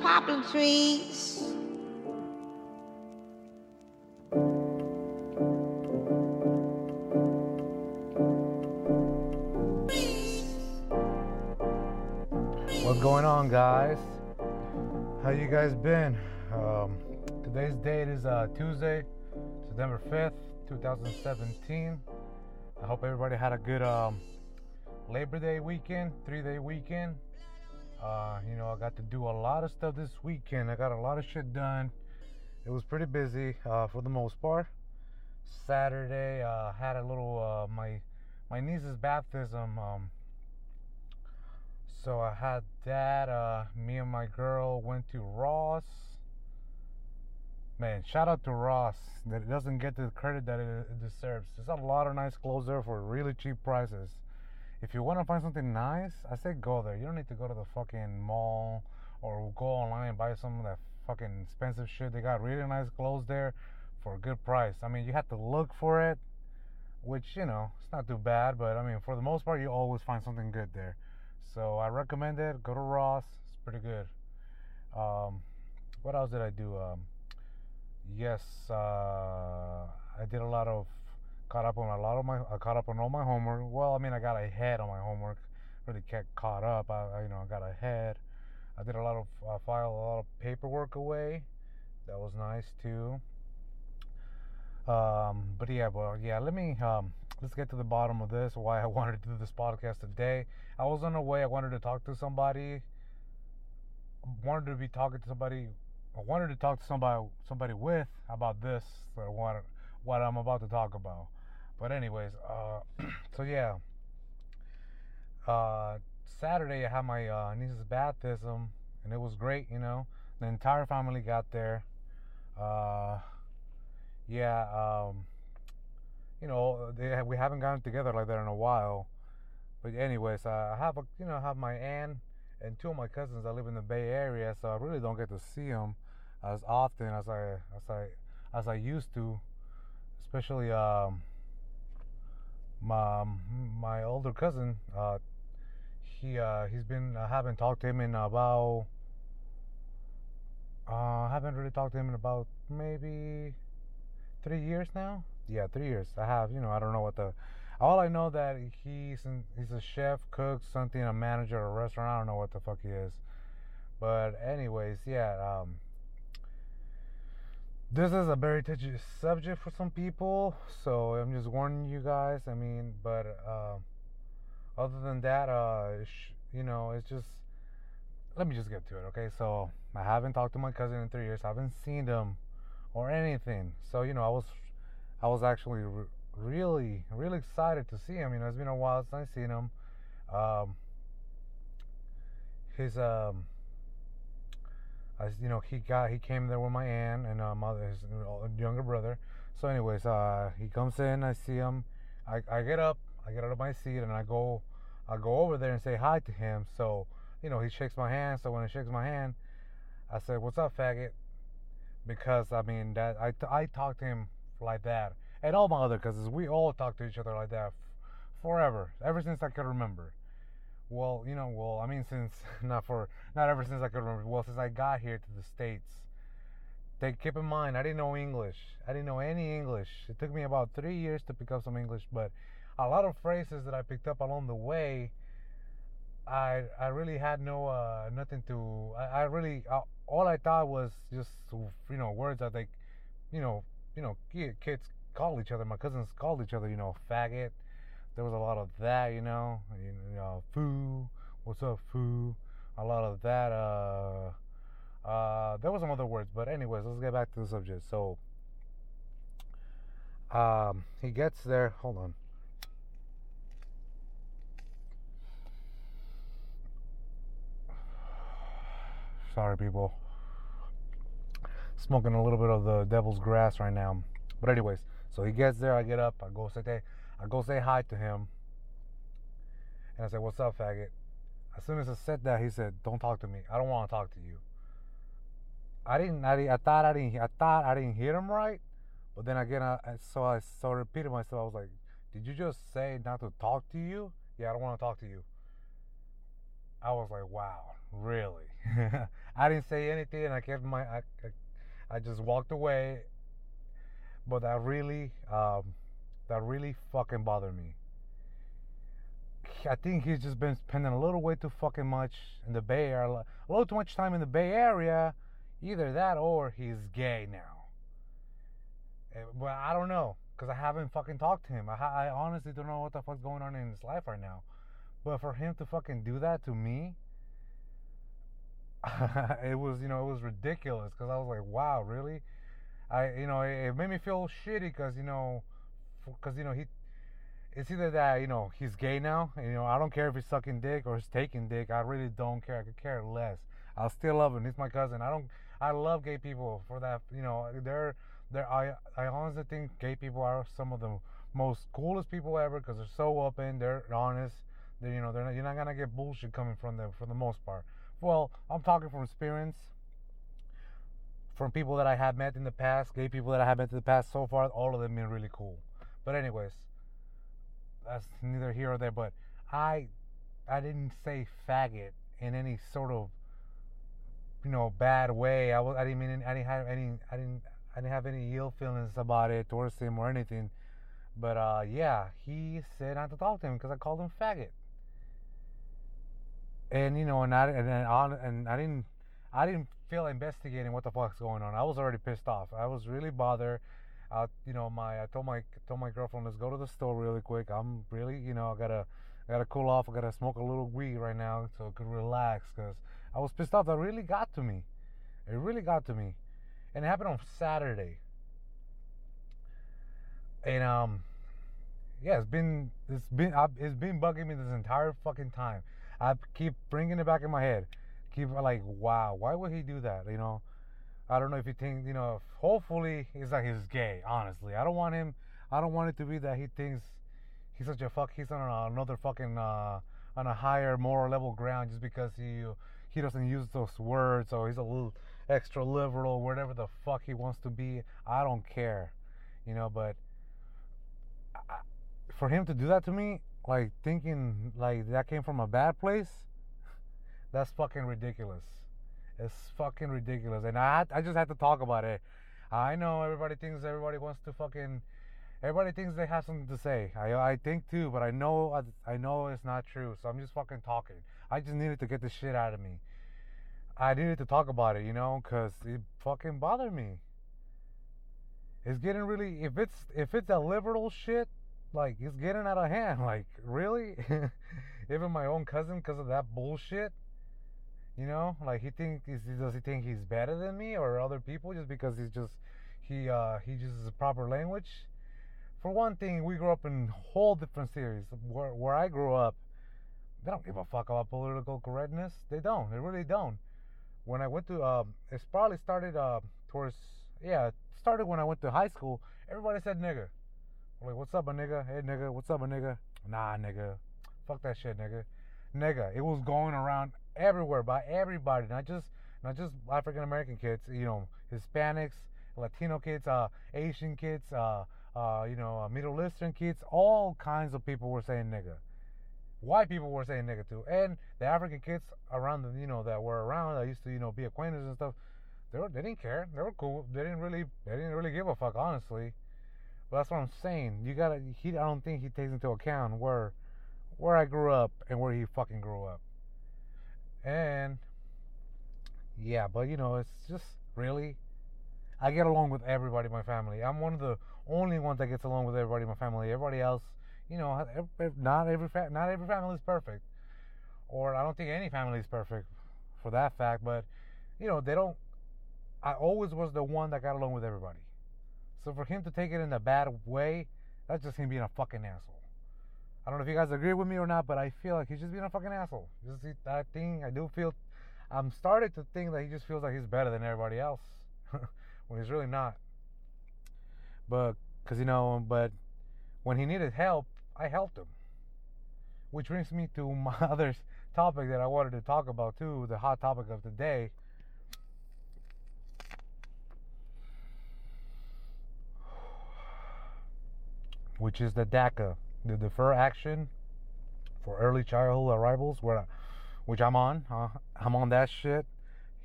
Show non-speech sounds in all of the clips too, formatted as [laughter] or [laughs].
poplar trees. What's going on, guys? How you guys been? Um, today's date is uh, Tuesday, September 5th, 2017. I hope everybody had a good um, Labor Day weekend, three-day weekend. Uh, you know, I got to do a lot of stuff this weekend. I got a lot of shit done. It was pretty busy uh, for the most part. Saturday, uh, had a little uh, my my niece's baptism. Um, so I had that. Uh, me and my girl went to Ross. Man, shout out to Ross. That it doesn't get the credit that it deserves. There's a lot of nice clothes there for really cheap prices. If you want to find something nice, I say go there. You don't need to go to the fucking mall or go online and buy some of that fucking expensive shit. They got really nice clothes there for a good price. I mean, you have to look for it, which, you know, it's not too bad, but I mean, for the most part, you always find something good there. So I recommend it. Go to Ross. It's pretty good. Um, what else did I do? Um, yes, uh, I did a lot of caught up on a lot of my I caught up on all my homework. Well, I mean, I got ahead on my homework. Really kept caught up. I, you know I got ahead. I did a lot of file a lot of paperwork away. That was nice too. Um, but yeah, well, yeah. Let me um, let's get to the bottom of this. Why I [laughs] wanted to do this podcast today. I was on the way. I wanted to talk to somebody. Wanted to be talking to somebody. I wanted to talk to somebody somebody with about this. That I wanted, what I'm about to talk about. But anyways, uh, [clears throat] so yeah. Uh, Saturday I had my uh, niece's baptism, and it was great. You know, the entire family got there. Uh, yeah. Um, you know, they we haven't gotten together like that in a while. But anyways, I have a you know have my aunt and two of my cousins that live in the Bay Area, so I really don't get to see them as often as I as I as I used to, especially um, my my older cousin. Uh, he uh, he's been I haven't talked to him in about uh, I haven't really talked to him in about maybe three years now. Yeah, three years. I have. You know, I don't know what the. All I know that he's he's a chef, cook, something, a manager, at a restaurant. I don't know what the fuck he is. But anyways, yeah. Um, this is a very touchy subject for some people, so I'm just warning you guys. I mean, but uh, other than that, uh, you know, it's just. Let me just get to it, okay? So I haven't talked to my cousin in three years. I haven't seen him or anything. So you know, I was, I was actually re- really, really excited to see him. You know, it's been a while since I've seen him. Um, his um, I, you know, he got he came there with my aunt and uh, mother, his younger brother. So, anyways, uh, he comes in. I see him. I, I get up. I get out of my seat and I go, I go over there and say hi to him. So, you know, he shakes my hand. So when he shakes my hand, I said, "What's up, faggot?" Because I mean that I I talk to him like that, and all my other cousins. We all talk to each other like that f- forever, ever since I could remember. Well, you know, well, I mean, since [laughs] not for not ever since I could remember. Well, since I got here to the states. Take keep in mind, I didn't know English. I didn't know any English. It took me about three years to pick up some English, but a lot of phrases that I picked up along the way, I I really had no uh, nothing to. I, I really uh, all I thought was just you know words that they, you know, you know, kids call each other. My cousins called each other, you know, faggot, there was a lot of that, you know, you know, foo, what's up, foo, a lot of that. Uh, uh, there was some other words, but anyways, let's get back to the subject. So, um, he gets there. Hold on. Sorry, people. Smoking a little bit of the devil's grass right now. But anyways, so he gets there. I get up. I go say, I go say hi to him. And I said, What's up, faggot? As soon as I said that, he said, Don't talk to me. I don't want to talk to you. I didn't, I, I thought I didn't, I thought I didn't hear him right. But then again, I, so I so I repeated myself. I was like, Did you just say not to talk to you? Yeah, I don't want to talk to you. I was like, Wow, really? [laughs] I didn't say anything, I kept my, I, I, I just walked away. But I really, um, that really fucking bother me. I think he's just been spending a little way too fucking much in the Bay Area, a little too much time in the Bay Area. Either that or he's gay now. But eh, I don't know because I haven't fucking talked to him. I, I honestly don't know what the fuck's going on in his life right now. But for him to fucking do that to me, [laughs] it was you know it was ridiculous because I was like, wow, really? I you know it, it made me feel shitty because you know because you know he it's either that you know he's gay now and, you know i don't care if he's sucking dick or he's taking dick i really don't care i could care less. I'll still love him he's my cousin i don't i love gay people for that you know they're they're i i honestly think gay people are some of the most coolest people ever because they're so open they're honest they you know they're not, you're not gonna get bullshit coming from them for the most part. Well i'm talking from experience from people that i have met in the past gay people that i have met in the past so far all of them been really cool but anyways that's neither here or there. But I, I didn't say faggot in any sort of, you know, bad way. I was, I didn't mean, I didn't have any, I didn't, I didn't have any ill feelings about it towards him or anything. But uh, yeah, he said not to talk to him because I called him faggot. And you know, and I and on and I didn't, I didn't feel investigating what the fuck's going on. I was already pissed off. I was really bothered. I, you know, my I told my told my girlfriend let's go to the store really quick. I'm really, you know, I gotta I gotta cool off. I gotta smoke a little weed right now so I could relax because I was pissed off. That really got to me. It really got to me, and it happened on Saturday. And um, yeah, it's been it's been it's been bugging me this entire fucking time. I keep bringing it back in my head. Keep like, wow, why would he do that? You know I don't know if he thinks, you know, hopefully he's like he's gay, honestly. I don't want him, I don't want it to be that he thinks he's such a fuck, he's on another fucking, uh, on a higher moral level ground just because he, he doesn't use those words or he's a little extra liberal, whatever the fuck he wants to be. I don't care, you know, but I, for him to do that to me, like thinking like that came from a bad place, [laughs] that's fucking ridiculous. It's fucking ridiculous, and I I just had to talk about it. I know everybody thinks everybody wants to fucking. Everybody thinks they have something to say. I I think too, but I know I, I know it's not true. So I'm just fucking talking. I just needed to get the shit out of me. I needed to talk about it, you know, cause it fucking bothered me. It's getting really if it's if it's a liberal shit, like it's getting out of hand. [laughs] Like really, [laughs] even my own cousin, because of that bullshit, you know, like he think is does he think he's better than me or other people just because he's just he uh he uses proper language? For one thing, we grew up in whole different series. Where where I grew up, they don't give a fuck about political correctness. They don't. They really don't. When I went to um, it's probably started uh towards yeah, started when I went to high school. Everybody said nigga. like, what's up, a nigga? Hey, nigga. What's up, a nigga? Nah, nigga. Fuck that shit, nigga. Nigga. It was going around everywhere by everybody, not just not just African American kids, you know, Hispanics, Latino kids, uh, Asian kids, uh, uh, you know, uh, Middle Eastern kids, all kinds of people were saying nigga. White people were saying nigga too, and the African kids around the, you know, that were around, that used to, you know, be acquaintances and stuff. They were, they didn't care. They were cool. They didn't really, they didn't really give a fuck, honestly. But that's what I'm saying. You gotta. He, I don't think he takes into account where, where I grew up and where he fucking grew up. And yeah, but you know, it's just really I get along with everybody in my family. I'm one of the only ones that gets along with everybody in my family. Everybody else, you know, not every fa- not every family is perfect, or I don't think any family is perfect for that fact. But you know, they don't. I always was the one that got along with everybody. So for him to take it in a bad way, that's just him being a fucking asshole. I don't know if you guys agree with me or not, but I feel like he's just being a fucking asshole. Just that thing, I do feel. I'm starting to think that he just feels like he's better than everybody else, [laughs] when he's really not. But, cause you know, but when he needed help, I helped him. Which brings me to [laughs] my other topic that I wanted to talk about too, the hot topic of the day. [sighs] Which is the DACA the defer action for early childhood arrivals, where, which I'm on. Uh, I'm on that shit.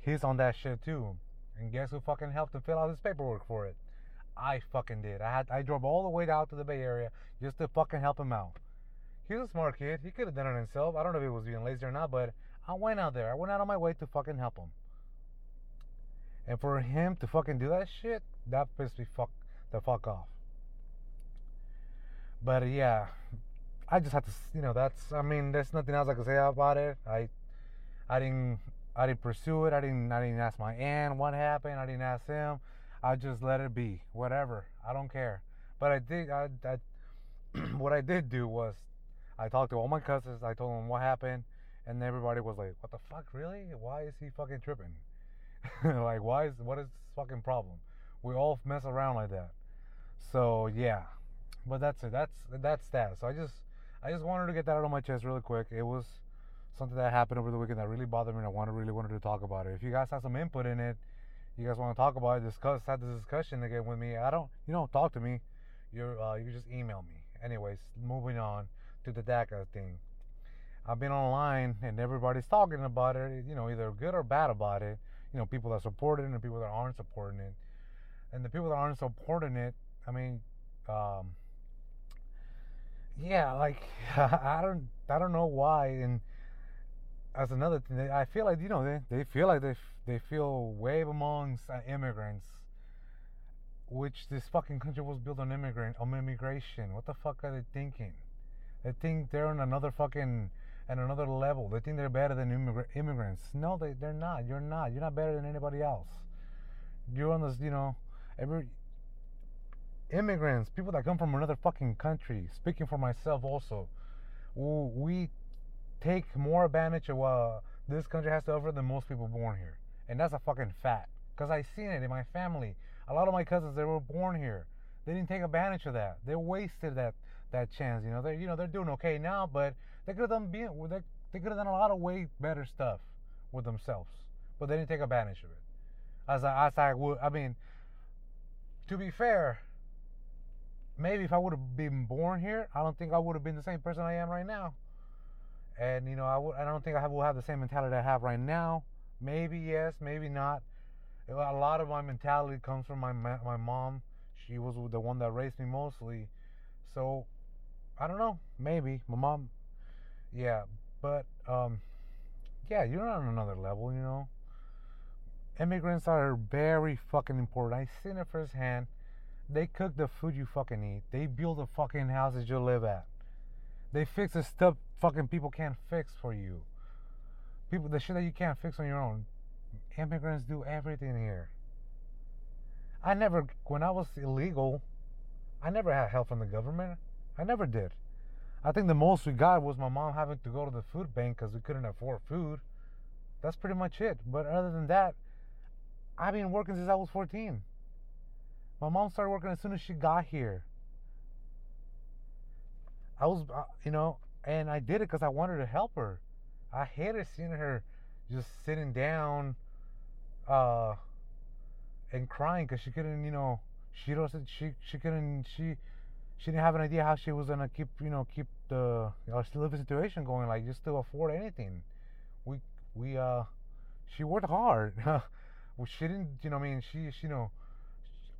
he's on that shit too. And guess who fucking helped him fill out his paperwork for it? I fucking did. I had I drove all the way out to the Bay Area just to fucking help him out. He's a smart kid. He could have done it himself. I don't know if he was being lazy or not, but I went out there. I went out on my way to fucking help him. And for him to fucking do that shit, that pissed me fuck the fuck off. But yeah, I just had to, you know, that's. I mean, there's nothing else I can say about it. I, I didn't, I didn't pursue it. I didn't, I didn't ask my aunt what happened. I didn't ask him. I just let it be. Whatever. I don't care. But I did. I, I [clears throat] what I did do was, I talked to all my cousins. I told them what happened, and everybody was like, "What the fuck? Really? Why is he fucking tripping? [laughs] like, why is what is this fucking problem? We all mess around like that." So yeah, but that's it. That's that's that. So I just I just wanted to get that out of my chest really quick. It was something that happened over the weekend that really bothered me and I wanted really wanted to talk about it. If you guys have some input in it, you guys want to talk about it, discuss have this discussion again with me. I don't you don't talk to me. You're uh, you just email me. Anyways, moving on to the DACA thing. I've been online and everybody's talking about it, you know, either good or bad about it. You know, people that support it and people that aren't supporting it. And the people that aren't supporting it, I mean, um, yeah, like [laughs] I don't I don't know why. And that's another thing, I feel like you know they, they feel like they they feel way amongst uh, immigrants, which this fucking country was built on immigrant on immigration. What the fuck are they thinking? They think they're on another fucking at another level. They think they're better than immigra- immigrants. No, they they're not. You're not. You're not better than anybody else. You're on this, you know, every immigrants, people that come from another fucking country, speaking for myself also, we take more advantage of what this country has to offer than most people born here. And that's a fucking fact. Because I seen it in my family. A lot of my cousins, they were born here. They didn't take advantage of that. They wasted that that chance. You know, they're you know they're doing okay now, but they could have done being they, they could have done a lot of way better stuff with themselves, but they didn't take advantage of it. As I as I would, I mean, to be fair, maybe if I would have been born here, I don't think I would have been the same person I am right now. And you know, I don't think I will have the same mentality I have right now. Maybe yes, maybe not. A lot of my mentality comes from my my mom. She was the one that raised me mostly. So I don't know. Maybe my mom. Yeah, but um, yeah, you're on another level. You know, immigrants are very fucking important. I seen it firsthand they cook the food you fucking eat. They build the fucking houses you live at. They fix the stuff fucking people can't fix for you. People, the shit that you can't fix on your own. Immigrants do everything here. I never, when I was illegal, I never had help from the government. I never did. I think the most we got was my mom having to go to the food bank because we couldn't afford food. That's pretty much it. But other than that, I've been working since I was 14. My mom started working as soon as she got here. I was, uh, you know, and I did it because I wanted to help her. I hated seeing her just sitting down uh, and crying because she couldn't, you know, she doesn't, she she couldn't, she she didn't have an idea how she was gonna keep, you know, keep the you know, living situation going, like just to afford anything. We we uh, she worked hard. [laughs] she didn't, you know, I mean, she, she you know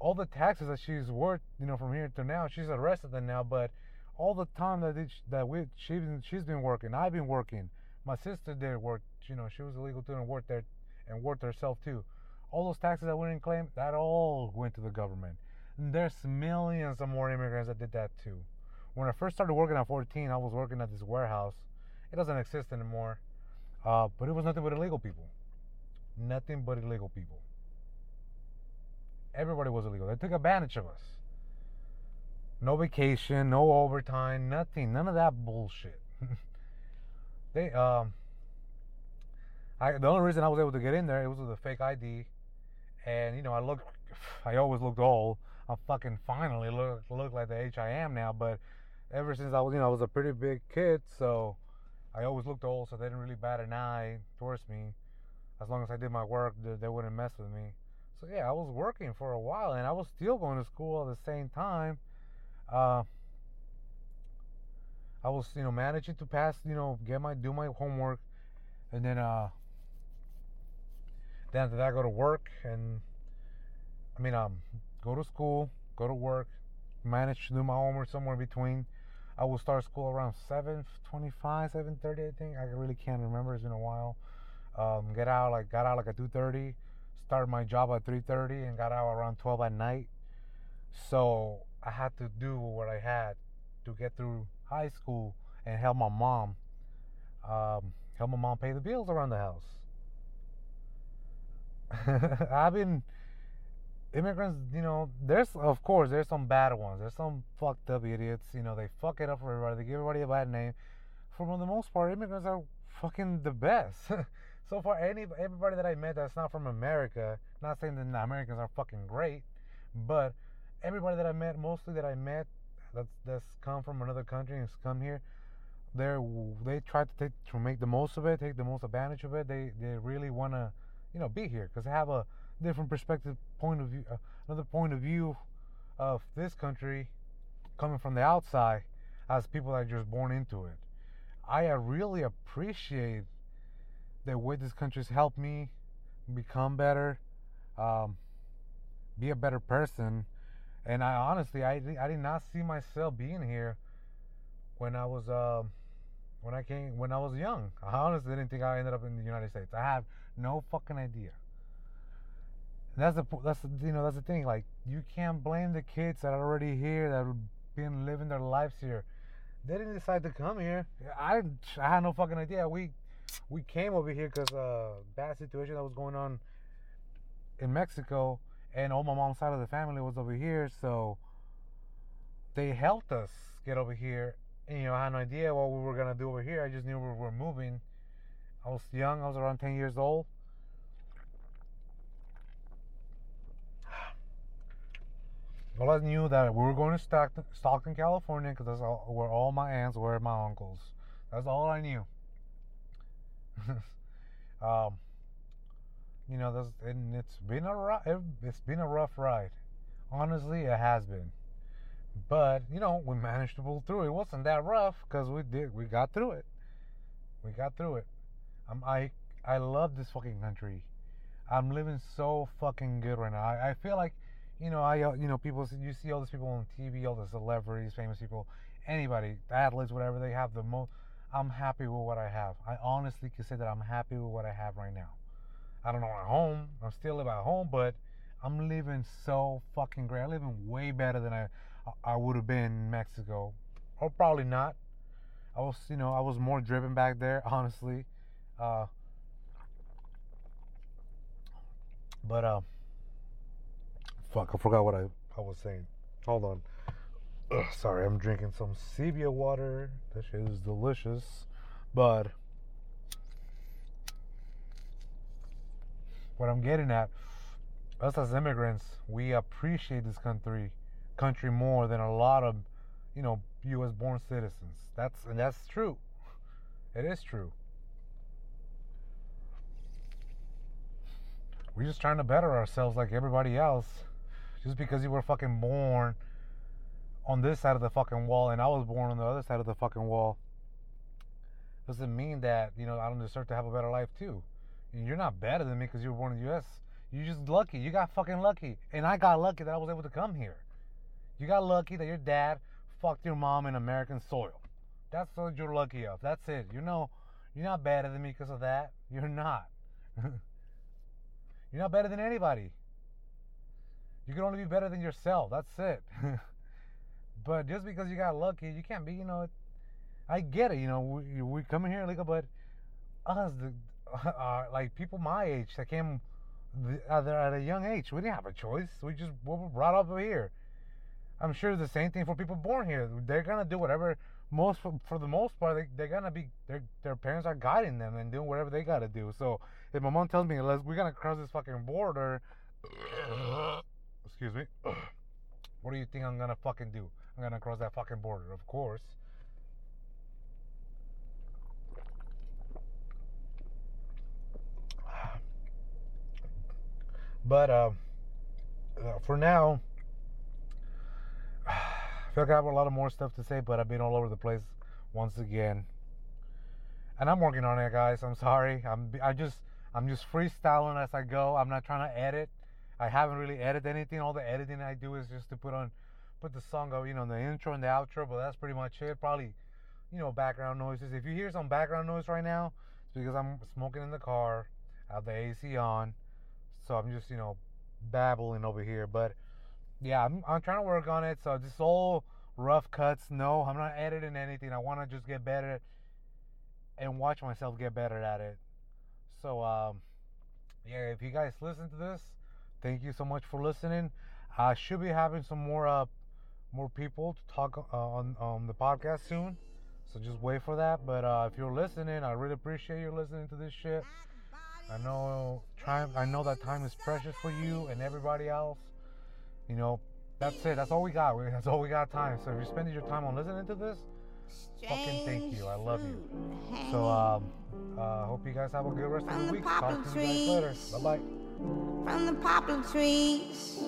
all the taxes that she's worth, you know, from here to now, she's arrested them now. But all the time that it, that we she she's been working, I've been working. My sister did work. You know, she was illegal too and worked there and worked herself too. All those taxes that we didn't claim, that all went to the government. And there's millions of more immigrants that did that too. When I first started working at 14, I was working at this warehouse. It doesn't exist anymore, uh, but it was nothing but illegal people. Nothing but illegal people. Everybody was illegal. They took advantage of us. No vacation, no overtime, nothing, none of that bullshit. [laughs] they um I the only reason I was able to get in there it was with a fake ID. And you know, I look [sighs] I always looked old. I fucking finally look look like the H I am now, but ever since I was you know, I was a pretty big kid, so I always looked old, so they didn't really bat an eye towards me. As long as I did my work, they, they wouldn't mess with me. So yeah, I was working for a while, and I was still going to school at the same time. Uh, I was, you know, managing to pass, you know, get my do my homework, and then uh, Then after that, I go to work and I mean, um, go to school, go to work, manage to do my homework somewhere between. I will start school around 7:25, 7:30, I think. I really can't remember. It's been a while. Um, get out like got out like at 2:30. Started my job at 3:30 and got out around 12 at night. So I had to do what I had to get through high school and help my mom. Um, help my mom pay the bills around the house. [laughs] I've been immigrants, you know, there's of course there's some bad ones. There's some fucked up idiots. You know, they fuck it up for everybody. They give everybody a bad name. For the most part, immigrants are fucking the best. [laughs] so far, any everybody that I met that's not from America, not saying that Americans are fucking great, but everybody that I met, mostly that I met, that's that's come from another country and has come here, they're they try to take to make the most of it, take the most advantage of it. They they really want to, you know, be here because they have a different perspective, point of view, uh, another point of view of this country coming from the outside as people that are just born into it. I really appreciate the way this country's helped me become better, um, be a better person. And I honestly, I, I did not see myself being here when I was um, when I came when I was young. I honestly didn't think I ended up in the United States. I have no fucking idea. And that's the that's you know that's the thing. Like you can't blame the kids that are already here that have been living their lives here. They didn't decide to come here. I didn't I had no fucking idea. We we came over here because uh bad situation that was going on in Mexico, and all my mom's side of the family was over here, so they helped us get over here. And, you know, I had no idea what we were gonna do over here. I just knew we were moving. I was young. I was around 10 years old [sighs] All I knew that we were going to Stockton, Stockton California, because that's all, where all my aunts were, my uncles. That's all I knew. [laughs] um, you know, that's, and it's been a rough, it's been a rough ride. Honestly, it has been. But you know, we managed to pull through. It wasn't that rough because we did. We got through it. We got through it. I'm, I I love this fucking country. I'm living so fucking good right now. I, I feel like you know, I, uh, you know, people, you see all these people on TV, all the celebrities, famous people, anybody, athletes, whatever, they have the most. I'm happy with what I have. I honestly can say that I'm happy with what I have right now. I don't know my home. I'm still living at home, but I'm living so fucking great. I'm living way better than I I would have been in Mexico, or probably not. I was, you know, I was more driven back there, [laughs] honestly. Uh, but uh, Fuck, I forgot what I, I was saying. Hold on. Ugh, sorry, I'm drinking some Zevia water. That shit is delicious. But what I'm getting at, us as immigrants, we appreciate this country country more than a lot of, you know, US born citizens. That's and that's true. It is true. We're just trying to better ourselves like everybody else just because you were fucking born on this side of the fucking wall and I was born on the other side of the fucking wall doesn't mean that you know I don't deserve to have a better life too. You're not better than me because you were born in the U.S. You're just lucky. You got fucking lucky, and I got lucky that I was able to come here. You got lucky that your dad fucked your mom in American soil. That's what you're lucky of. That's it. You know, you're not better than me because of that. You're not. [laughs] you're not better than anybody. You can only be better than yourself. That's it. [laughs] but just because you got lucky, you can't be. You know, I get it. You know, we we in here like, but us, the, [laughs] uh, like people my age that came uh, at a young age, we didn't have a choice. We just we were brought up here. I'm sure the same thing for people born here. They're gonna do whatever. Most for, for the most part, they, they're gonna be their their parents are guiding them and doing whatever they gotta do. So if my mom tells me, "Let's we're gonna cross this fucking border," [coughs] excuse me. [coughs] what do you think I'm gonna fucking do? I'm gonna cross that fucking border, of course. But uh, uh, for now, [sighs] I feel like I have a lot of more stuff to say, but I've been all over the place once again, and I'm working on it, guys. I'm sorry. I'm I just I'm just freestyling as I go. I'm not trying to edit. I haven't really edited anything. All the editing I do is just to put on, put the song up, you know, the intro and the outro. But that's pretty much it. Probably, you know, background noises. If you hear some background noise right now, it's because I'm smoking in the car. I have the AC on, so I'm just, you know, babbling over here. But yeah, I'm, I'm trying to work on it. So this all rough cuts. No, I'm not editing anything. I want to just get better and watch myself get better at it. So um, yeah, if you guys listen to this, thank you so much for listening. I should be having some more uh, more people to talk uh, on on the podcast soon. So just wait for that. But uh, if you're listening, I really appreciate you listening to this shit. I know time. I know that time is precious for you and everybody else. You know, that's it. That's all we got. [laughs] That's all we got time. So if you're spending your time on listening to this, fucking thank you. I love you. So um, uh, hope you guys have a good rest of the week. Talk to you guys later. Bye bye. From the poplar trees.